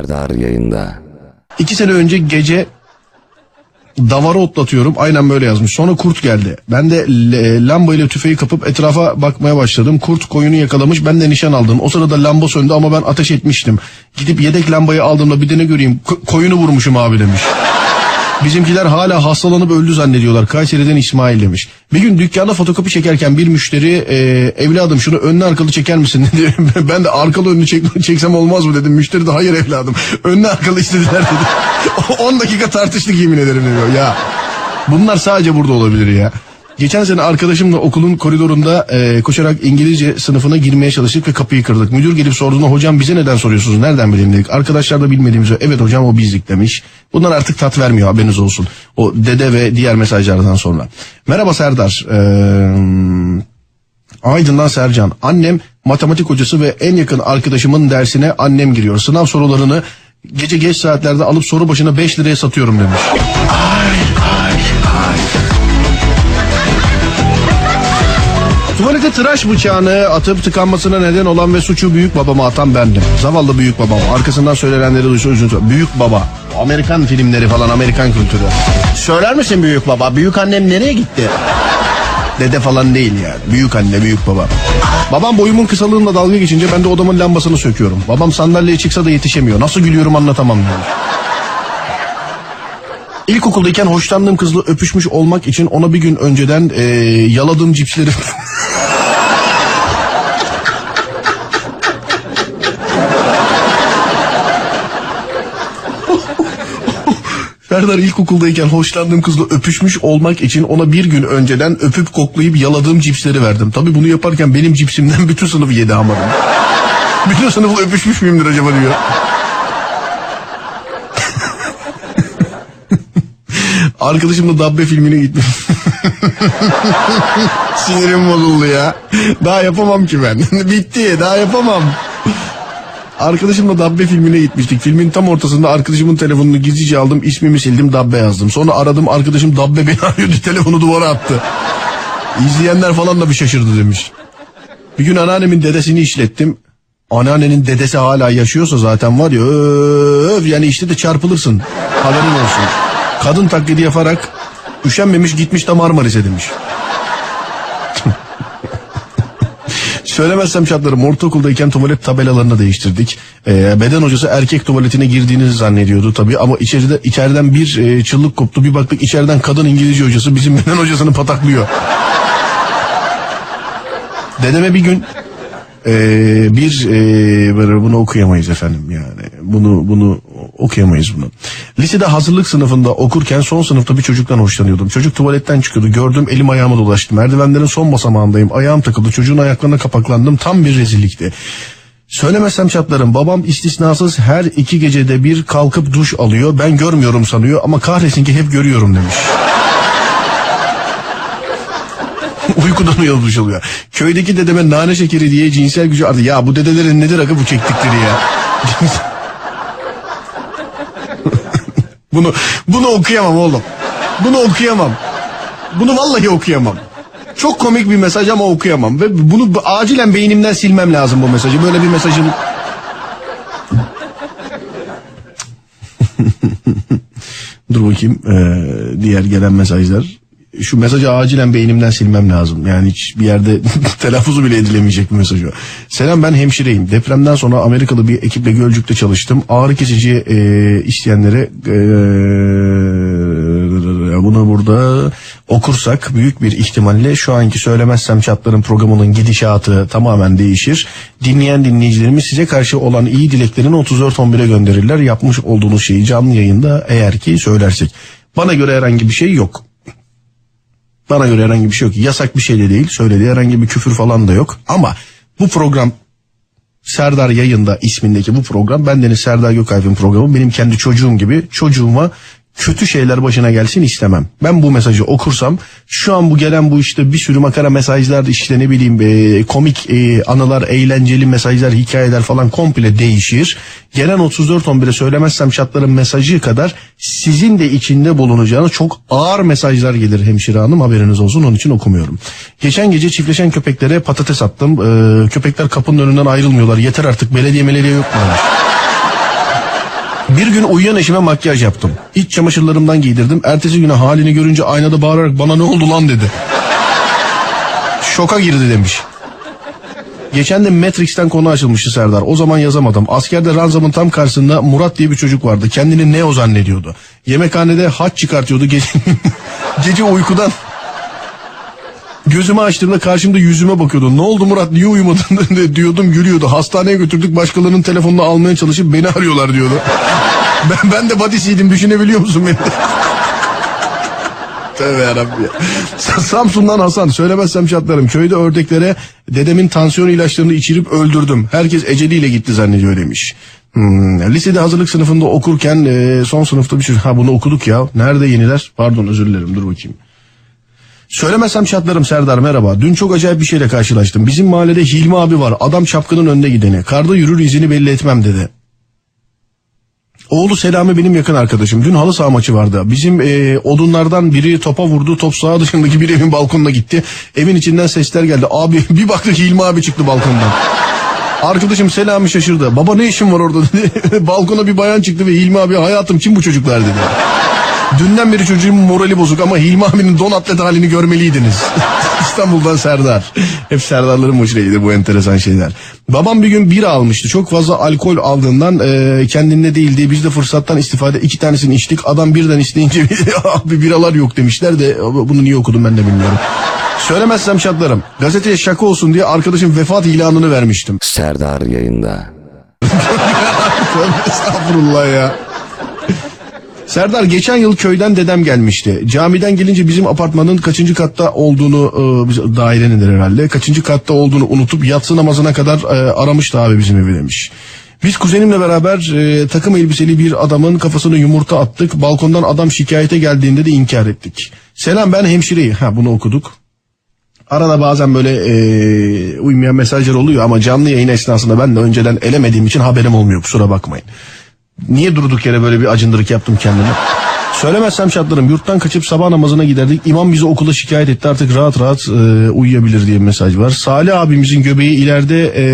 Serdar yayında. İki sene önce gece davara otlatıyorum. Aynen böyle yazmış. Sonra kurt geldi. Ben de lamba ile tüfeği kapıp etrafa bakmaya başladım. Kurt koyunu yakalamış. Ben de nişan aldım. O sırada lamba söndü ama ben ateş etmiştim. Gidip yedek lambayı aldığımda bir de ne göreyim. Ko- koyunu vurmuşum abi demiş. Bizimkiler hala hastalanıp öldü zannediyorlar. Kayseri'den İsmail demiş. Bir gün dükkanda fotokopi çekerken bir müşteri e, evladım şunu önlü arkalı çeker misin dedi. ben de arkalı önlü çek, çeksem olmaz mı dedim. Müşteri de hayır evladım önlü arkalı istediler dedi. 10 dakika tartıştık yemin ederim diyor. Ya bunlar sadece burada olabilir ya. Geçen sene arkadaşımla okulun koridorunda e, koşarak İngilizce sınıfına girmeye çalıştık ve kapıyı kırdık. Müdür gelip sorduğunda hocam bize neden soruyorsunuz nereden bileyim dedik. Arkadaşlar da bilmediğimizi evet hocam o bizlik demiş. Bunlar artık tat vermiyor haberiniz olsun. O dede ve diğer mesajlardan sonra. Merhaba Serdar. Ee, Aydın'dan Sercan. Annem matematik hocası ve en yakın arkadaşımın dersine annem giriyor. Sınav sorularını gece geç saatlerde alıp soru başına 5 liraya satıyorum demiş. Tıraş bıçağını atıp tıkanmasına neden olan ve suçu büyük babama atan bendim. Zavallı büyük babam. Arkasından söylenenleri duysa üzüntü. Büyük baba. Amerikan filmleri falan Amerikan kültürü. Söyler misin büyük baba? Büyük annem nereye gitti? Dede falan değil yani. Büyük anne, büyük baba. Babam boyumun kısalığında dalga geçince ben de odamın lambasını söküyorum. Babam sandalyeye çıksa da yetişemiyor. Nasıl gülüyorum anlatamam diyor. İlkokuldayken hoşlandığım kızla öpüşmüş olmak için ona bir gün önceden eee, yaladığım cipsleri... Serdar ilkokuldayken hoşlandığım kızla öpüşmüş olmak için ona bir gün önceden öpüp koklayıp yaladığım cipsleri verdim. Tabii bunu yaparken benim cipsimden bütün sınıf yedi ama. bütün sınıfla öpüşmüş müyümdür acaba diyor. Arkadaşımla Dabbe filmine gittim. Sinirim bozuldu ya. Daha yapamam ki ben. Bitti daha yapamam. Arkadaşımla Dabbe filmine gitmiştik. Filmin tam ortasında arkadaşımın telefonunu gizlice aldım. ismimi sildim Dabbe yazdım. Sonra aradım arkadaşım Dabbe beni arıyordu. Telefonu duvara attı. İzleyenler falan da bir şaşırdı demiş. Bir gün anneannemin dedesini işlettim. Anneannenin dedesi hala yaşıyorsa zaten var ya öf yani işte de çarpılırsın. Haberin olsun. Kadın taklidi yaparak üşenmemiş gitmiş de Marmaris'e demiş. Söylemezsem çatlarım ortaokuldayken tuvalet tabelalarını değiştirdik. Ee, beden hocası erkek tuvaletine girdiğinizi zannediyordu tabii ama içeride içeriden bir e, çığlık koptu. Bir baktık içeriden kadın İngilizce hocası bizim beden hocasını pataklıyor. Dedeme bir gün e, bir e, bunu okuyamayız efendim yani bunu bunu okuyamayız bunu. Lisede hazırlık sınıfında okurken son sınıfta bir çocuktan hoşlanıyordum. Çocuk tuvaletten çıkıyordu gördüm elim ayağıma dolaştı. Merdivenlerin son basamağındayım ayağım takıldı çocuğun ayaklarına kapaklandım tam bir rezillikti. Söylemezsem çatlarım babam istisnasız her iki gecede bir kalkıp duş alıyor ben görmüyorum sanıyor ama kahretsin ki hep görüyorum demiş. Uykudan uyanmış oluyor. Köydeki dedeme nane şekeri diye cinsel gücü arttı. Ya bu dedelerin nedir akı bu çektikleri ya. Bunu bunu okuyamam oğlum. Bunu okuyamam. Bunu vallahi okuyamam. Çok komik bir mesaj ama okuyamam. Ve bunu bu- acilen beynimden silmem lazım bu mesajı. Böyle bir mesajın... Dur bakayım ee, diğer gelen mesajlar. Şu mesajı acilen beynimden silmem lazım. Yani hiç bir yerde telaffuzu bile edilemeyecek bir mesaj o. Selam ben hemşireyim. Depremden sonra Amerikalı bir ekiple Gölcük'te çalıştım. Ağrı kesici e, isteyenlere e, bunu burada okursak büyük bir ihtimalle şu anki söylemezsem çatların programının gidişatı tamamen değişir. Dinleyen dinleyicilerimiz size karşı olan iyi dileklerini 34-11'e gönderirler. Yapmış olduğunuz şeyi canlı yayında eğer ki söylersek. Bana göre herhangi bir şey yok. Bana göre herhangi bir şey yok. Yasak bir şey de değil. Söylediği herhangi bir küfür falan da yok. Ama bu program Serdar yayında ismindeki bu program bendeniz Serdar Gökalp'in programı benim kendi çocuğum gibi çocuğuma kötü şeyler başına gelsin istemem. Ben bu mesajı okursam şu an bu gelen bu işte bir sürü makara mesajlar işte ne bileyim e, komik e, anılar, eğlenceli mesajlar, hikayeler falan komple değişir. Gelen 34-11'e söylemezsem şartların mesajı kadar sizin de içinde bulunacağınız çok ağır mesajlar gelir hemşire hanım haberiniz olsun onun için okumuyorum. Geçen gece çiftleşen köpeklere patates attım. Ee, köpekler kapının önünden ayrılmıyorlar. Yeter artık belediye belediye yok mu? Bir gün uyuyan eşime makyaj yaptım. İç çamaşırlarımdan giydirdim. Ertesi güne halini görünce aynada bağırarak bana ne oldu lan dedi. Şoka girdi demiş. Geçen de Matrix'ten konu açılmıştı Serdar. O zaman yazamadım. Askerde ranzamın tam karşısında Murat diye bir çocuk vardı. Kendini Neo zannediyordu. Yemekhanede haç çıkartıyordu. Gece, gece uykudan Gözümü açtığımda karşımda yüzüme bakıyordu. Ne oldu Murat niye uyumadın diyordum gülüyordu. Hastaneye götürdük başkalarının telefonunu almaya çalışıp beni arıyorlar diyordu. ben, ben de badisiydim düşünebiliyor musun beni? Tövbe yarabbim ya. Sa- Samsun'dan Hasan söylemezsem çatlarım. Köyde ördeklere dedemin tansiyon ilaçlarını içirip öldürdüm. Herkes eceliyle gitti zannediyor demiş. Hmm, lisede hazırlık sınıfında okurken e, son sınıfta bir çocuk. Ha bunu okuduk ya. Nerede yeniler? Pardon özür dilerim dur bakayım. Söylemezsem çatlarım Serdar merhaba. Dün çok acayip bir şeyle karşılaştım. Bizim mahallede Hilmi abi var. Adam çapkının önde gideni. Karda yürür izini belli etmem dedi. Oğlu Selami benim yakın arkadaşım. Dün halı saha maçı vardı. Bizim e, odunlardan biri topa vurdu. Top saha dışındaki bir evin balkonuna gitti. Evin içinden sesler geldi. Abi bir baktık Hilmi abi çıktı balkondan. Arkadaşım Selami şaşırdı. Baba ne işin var orada dedi. Balkona bir bayan çıktı ve Hilmi abi hayatım kim bu çocuklar dedi. Dünden beri çocuğun morali bozuk ama Hilmi abinin don atlet halini görmeliydiniz. İstanbul'dan Serdar. Hep Serdarların hoşuna gidiyor bu enteresan şeyler. Babam bir gün bira almıştı. Çok fazla alkol aldığından e, kendinde değildi. Biz de fırsattan istifade iki tanesini içtik. Adam birden isteyince abi biralar yok demişler de bunu niye okudum ben de bilmiyorum. Söylemezsem çatlarım. Gazeteye şaka olsun diye arkadaşım vefat ilanını vermiştim. Serdar yayında. Estağfurullah ya. Serdar geçen yıl köyden dedem gelmişti. Camiden gelince bizim apartmanın kaçıncı katta olduğunu e, dairenindir herhalde. Kaçıncı katta olduğunu unutup yatsı namazına kadar e, aramıştı abi bizim evi demiş. Biz kuzenimle beraber e, takım elbiseli bir adamın kafasına yumurta attık. Balkondan adam şikayete geldiğinde de inkar ettik. Selam ben hemşireyim. Ha bunu okuduk. Arada bazen böyle e, uymayan mesajlar oluyor ama canlı yayın esnasında ben de önceden elemediğim için haberim olmuyor kusura bakmayın. Niye durduk yere böyle bir acındırık yaptım kendime? Söylemezsem şartlarım yurttan kaçıp sabah namazına giderdik. İmam bizi okula şikayet etti artık rahat rahat e, uyuyabilir diye bir mesaj var. Salih abimizin göbeği ileride e,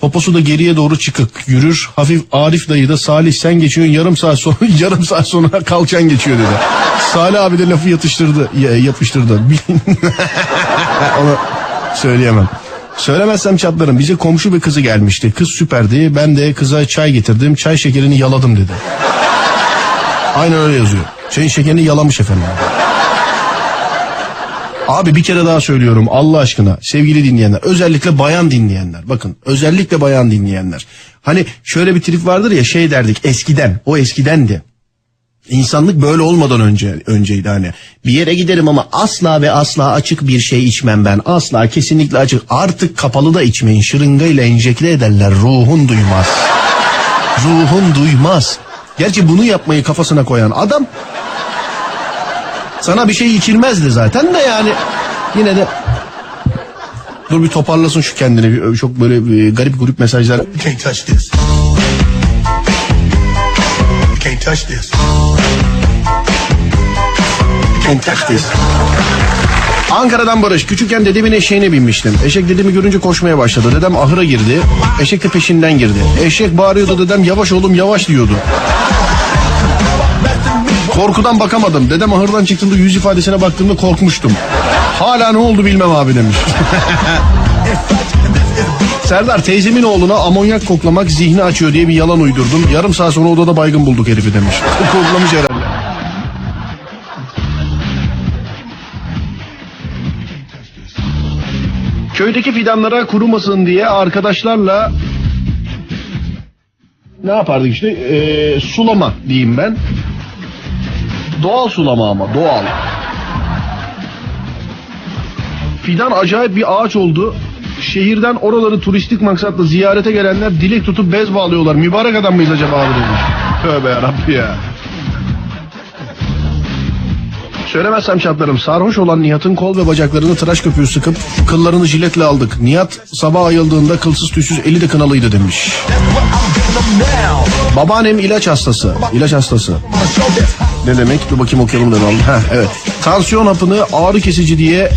poposu da geriye doğru çıkık yürür. Hafif Arif dayı da Salih sen geçiyorsun yarım saat sonra yarım saat sonra kalçan geçiyor dedi. Salih abi de lafı yatıştırdı ya- yapıştırdı. Onu söyleyemem. Söylemezsem çatlarım. Bize komşu bir kızı gelmişti. Kız süperdi. Ben de kıza çay getirdim. Çay şekerini yaladım dedi. Aynen öyle yazıyor. Çayın şekerini yalamış efendim. Abi bir kere daha söylüyorum Allah aşkına sevgili dinleyenler özellikle bayan dinleyenler bakın özellikle bayan dinleyenler hani şöyle bir trip vardır ya şey derdik eskiden o eskidendi İnsanlık böyle olmadan önce önceydi hani. Bir yere giderim ama asla ve asla açık bir şey içmem ben. Asla kesinlikle açık. Artık kapalı da içmeyin. Şırıngayla enjekte ederler. Ruhun duymaz. Ruhun duymaz. Gerçi bunu yapmayı kafasına koyan adam sana bir şey içirmezdi zaten de yani yine de Dur bir toparlasın şu kendini. Çok böyle bir garip grup mesajlar. This. Can't touch this. Ankara'dan Barış. Küçükken dedemin eşeğine binmiştim. Eşek dedemi görünce koşmaya başladı. Dedem ahıra girdi. Eşek de peşinden girdi. Eşek bağırıyordu dedem yavaş oğlum yavaş diyordu. Korkudan bakamadım. Dedem ahırdan çıktığında yüz ifadesine baktığımda korkmuştum. Hala ne oldu bilmem abi demiş. Serdar teyzemin oğluna amonyak koklamak zihni açıyor diye bir yalan uydurdum. Yarım saat sonra odada baygın bulduk herifi demiş. Koklamış herhalde. Köydeki fidanlara kurumasın diye arkadaşlarla ne yapardık işte Ee, sulama diyeyim ben. Doğal sulama ama doğal. Fidan acayip bir ağaç oldu. Şehirden oraları turistik maksatla ziyarete gelenler dilek tutup bez bağlıyorlar. Mübarek adam mıyız acaba abi demiş. Tövbe yarabbi ya. Söylemezsem çatlarım. Sarhoş olan Nihat'ın kol ve bacaklarını tıraş köpüğü sıkıp kıllarını jiletle aldık. Nihat sabah ayıldığında kılsız tüysüz eli de kınalıydı demiş. Babaannem ilaç hastası. İlaç hastası. Ne demek? Dur bakayım okuyalım da. Heh, evet. Tansiyon hapını ağrı kesici diye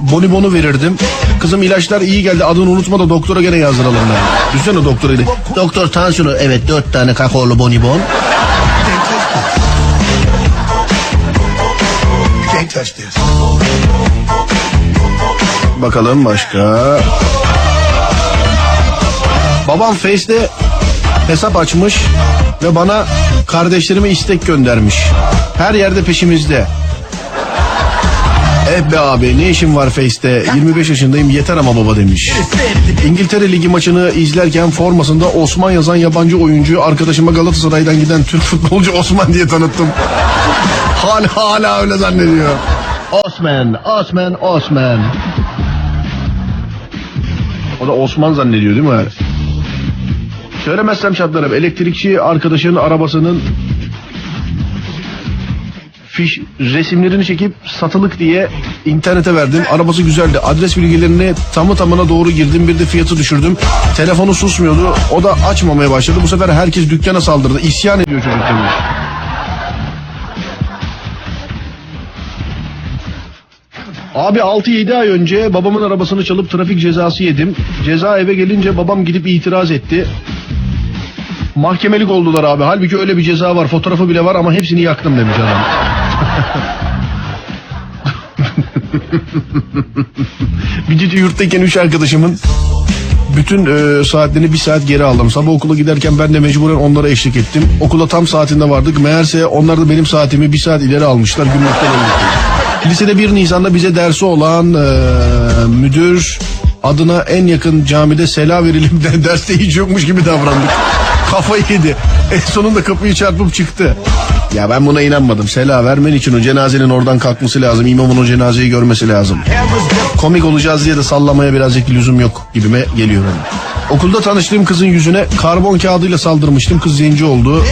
bonibonu verirdim. Kızım ilaçlar iyi geldi adını unutma da doktora gene yazdıralım. Yani. Düşünsene doktora dedi. Doktor tansiyonu evet dört tane kakaolu bonibon. Bakalım başka. Babam Face'de hesap açmış ve bana kardeşlerime istek göndermiş. Her yerde peşimizde. Eh be abi ne işim var Face'te 25 yaşındayım yeter ama baba demiş. İngiltere Ligi maçını izlerken formasında Osman yazan yabancı oyuncuyu arkadaşıma Galatasaray'dan giden Türk futbolcu Osman diye tanıttım. hala hala öyle zannediyor. Osman, Osman, Osman. O da Osman zannediyor değil mi? Söylemezsem şartlarım. Elektrikçi arkadaşının arabasının fiş resimlerini çekip satılık diye internete verdim. Arabası güzeldi. Adres bilgilerini tamı tamına doğru girdim. Bir de fiyatı düşürdüm. Telefonu susmuyordu. O da açmamaya başladı. Bu sefer herkes dükkana saldırdı. İsyan ediyor çocuk demiş. Abi 6-7 ay önce babamın arabasını çalıp trafik cezası yedim. Ceza eve gelince babam gidip itiraz etti. Mahkemelik oldular abi. Halbuki öyle bir ceza var. Fotoğrafı bile var ama hepsini yaktım demiş adam. bir gece yurttayken üç arkadaşımın bütün e, saatlerini bir saat geri aldım. Sabah okula giderken ben de mecburen onlara eşlik ettim. Okula tam saatinde vardık. Meğerse onlar da benim saatimi bir saat ileri almışlar. Gümrükten öldük. Lisede 1 Nisan'da bize dersi olan e, müdür adına en yakın camide sela verelim de derste hiç yokmuş gibi davrandık. Kafayı yedi. En sonunda kapıyı çarpıp çıktı. Ya ben buna inanmadım. Sela vermen için o cenazenin oradan kalkması lazım. İmamın o cenazeyi görmesi lazım. Komik olacağız diye de sallamaya birazcık lüzum yok gibime geliyor benim. Okulda tanıştığım kızın yüzüne karbon kağıdıyla saldırmıştım. Kız zenci oldu.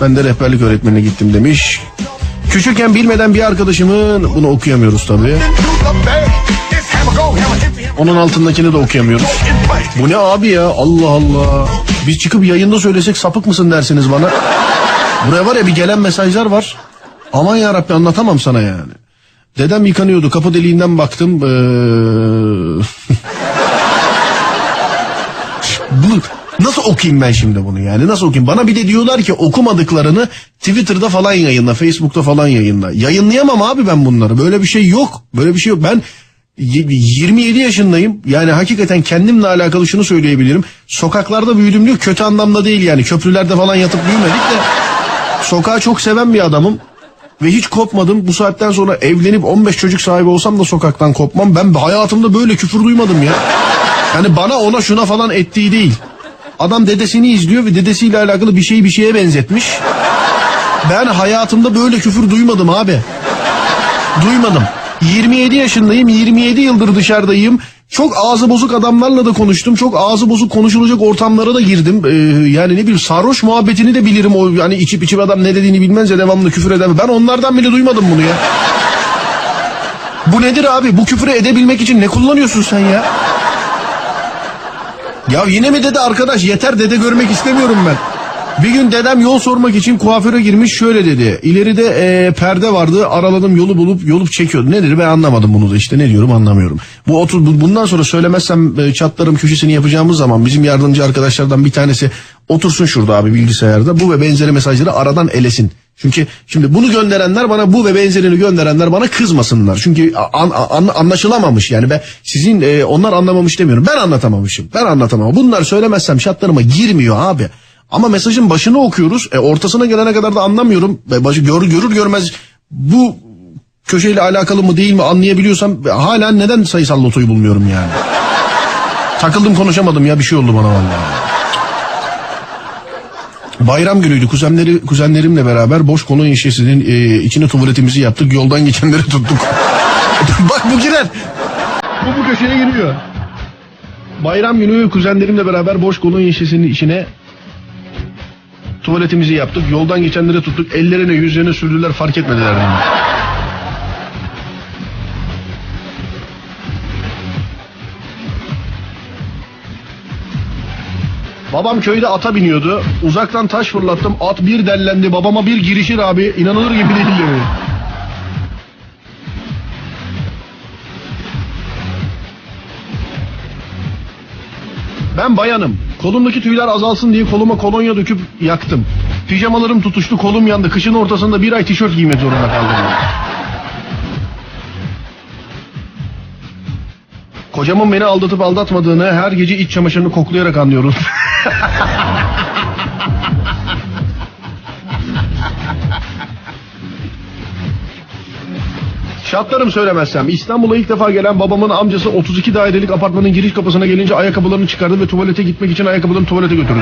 Ben de rehberlik öğretmenine gittim demiş. Küçükken bilmeden bir arkadaşımın bunu okuyamıyoruz tabii. Onun altındakini de okuyamıyoruz. Bu ne abi ya Allah Allah. Biz çıkıp yayında söylesek sapık mısın dersiniz bana. Buraya var ya bir gelen mesajlar var. Aman ya Rabbi anlatamam sana yani. Dedem yıkanıyordu kapı deliğinden baktım. Ee... Bu nasıl okuyayım ben şimdi bunu yani nasıl okuyayım? Bana bir de diyorlar ki okumadıklarını Twitter'da falan yayınla, Facebook'ta falan yayınla. Yayınlayamam abi ben bunları. Böyle bir şey yok. Böyle bir şey yok. Ben y- 27 yaşındayım. Yani hakikaten kendimle alakalı şunu söyleyebilirim. Sokaklarda büyüdüm diyor. Kötü anlamda değil yani. Köprülerde falan yatıp büyümedik de. Sokağı çok seven bir adamım. Ve hiç kopmadım. Bu saatten sonra evlenip 15 çocuk sahibi olsam da sokaktan kopmam. Ben hayatımda böyle küfür duymadım ya. Yani bana ona şuna falan ettiği değil. Adam dedesini izliyor ve dedesiyle alakalı bir şeyi bir şeye benzetmiş. Ben hayatımda böyle küfür duymadım abi. Duymadım. 27 yaşındayım. 27 yıldır dışarıdayım. Çok ağzı bozuk adamlarla da konuştum. Çok ağzı bozuk konuşulacak ortamlara da girdim. Ee, yani ne bileyim sarhoş muhabbetini de bilirim. O yani içip içip adam ne dediğini bilmez ya devamlı küfür eder. Ben onlardan bile duymadım bunu ya. Bu nedir abi? Bu küfürü edebilmek için ne kullanıyorsun sen ya? Ya yine mi dede arkadaş yeter dede görmek istemiyorum ben. Bir gün dedem yol sormak için kuaföre girmiş şöyle dedi. İleride e, perde vardı araladım yolu bulup yolup çekiyordu. Nedir ben anlamadım bunu da işte ne diyorum anlamıyorum. Bu otur bu- bundan sonra söylemezsem e, çatlarım köşesini yapacağımız zaman bizim yardımcı arkadaşlardan bir tanesi otursun şurada abi bilgisayarda bu ve benzeri mesajları aradan elesin. Çünkü şimdi bunu gönderenler bana bu ve benzerini gönderenler bana kızmasınlar. Çünkü an, an- anlaşılamamış yani ben sizin e, onlar anlamamış demiyorum. Ben anlatamamışım. Ben anlatamam. Bunlar söylemezsem şartlarıma girmiyor abi. Ama mesajın başını okuyoruz. E, ortasına gelene kadar da anlamıyorum. E, başı gör, görür görmez bu köşeyle alakalı mı değil mi anlayabiliyorsam hala neden sayısal lotoyu bulmuyorum yani. Takıldım konuşamadım ya bir şey oldu bana vallahi. Bayram günüydü. Kuzenleri, kuzenlerimle beraber boş kolonya şişesinin e, içine tuvaletimizi yaptık. Yoldan geçenleri tuttuk. Bak bu girer. Bu bu köşeye giriyor. Bayram günü kuzenlerimle beraber boş kolonya şişesinin içine tuvaletimizi yaptık. Yoldan geçenleri tuttuk. Ellerine yüzlerine sürdüler fark etmediler. demiş. Babam köyde ata biniyordu. Uzaktan taş fırlattım. At bir dellendi. Babama bir girişir abi. İnanılır gibi değil yani. Ben bayanım. Kolumdaki tüyler azalsın diye koluma kolonya döküp yaktım. Pijamalarım tutuştu, kolum yandı. Kışın ortasında bir ay tişört giymek zorunda kaldım. Kocamın beni aldatıp aldatmadığını her gece iç çamaşırını koklayarak anlıyoruz. Şartlarım söylemezsem İstanbul'a ilk defa gelen babamın amcası 32 dairelik apartmanın giriş kapısına gelince ayakkabılarını çıkardı ve tuvalete gitmek için ayakkabılarını tuvalete götürdü.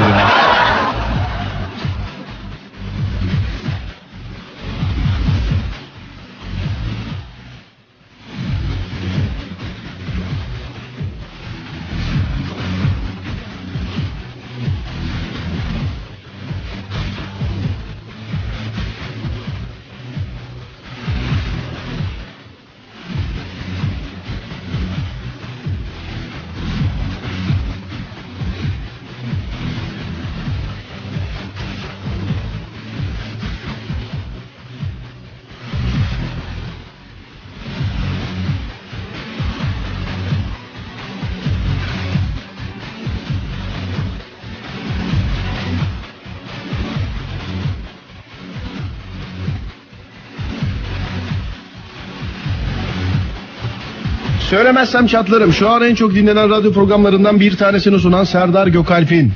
Söylemezsem çatlarım. Şu an en çok dinlenen radyo programlarından bir tanesini sunan Serdar Gökalp'in.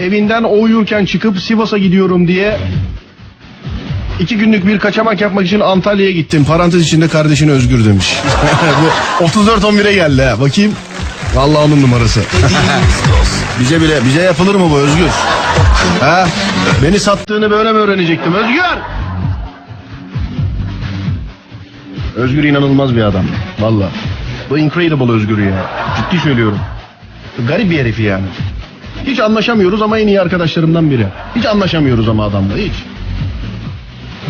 Evinden o uyurken çıkıp Sivas'a gidiyorum diye iki günlük bir kaçamak yapmak için Antalya'ya gittim. Parantez içinde kardeşin Özgür demiş. Bu 34-11'e geldi ha. Bakayım. Vallahi onun numarası. bize bile bize yapılır mı bu Özgür? Ha? Beni sattığını böyle mi öğrenecektim Özgür? Özgür inanılmaz bir adam. Valla. Bu incredible Özgür ya. Ciddi söylüyorum. Garip bir herif yani. Hiç anlaşamıyoruz ama en iyi arkadaşlarımdan biri. Hiç anlaşamıyoruz ama adamla hiç.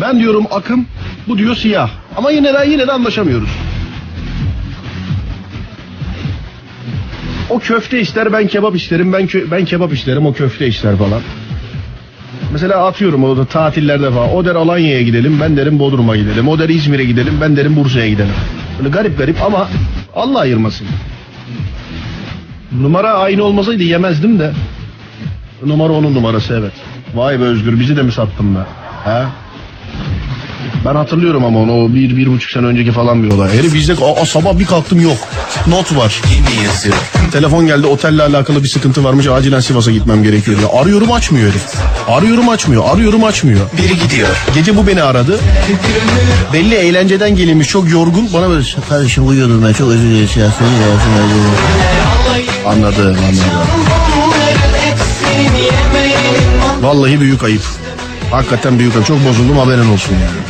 Ben diyorum akım, bu diyor siyah. Ama yine de yine de anlaşamıyoruz. O köfte ister ben kebap isterim ben kö- ben kebap isterim o köfte ister falan. Mesela atıyorum o da tatillerde falan. O der Alanya'ya gidelim ben derim Bodrum'a gidelim. O der İzmir'e gidelim ben derim Bursa'ya gidelim. Böyle garip garip ama Allah ayırmasın. Numara aynı olmasaydı yemezdim de. Numara onun numarası evet. Vay be Özgür bizi de mi sattın be? He? Ben hatırlıyorum ama onu o bir, bir buçuk sene önceki falan bir olay. Herif bizde aa, sabah bir kalktım yok. Not var. Telefon geldi otelle alakalı bir sıkıntı varmış acilen Sivas'a gitmem gerekiyor diye. Arıyorum açmıyor herif. Arıyorum açmıyor arıyorum açmıyor. Biri gidiyor. Gece bu beni aradı. Belli eğlenceden gelinmiş çok yorgun. Bana böyle kardeşim uyuyordum ben çok özür dilerim. Ya, de yapsın, Anladım anladım. Vallahi büyük ayıp. Hakikaten büyük ayıp. Çok bozuldum haberin olsun yani.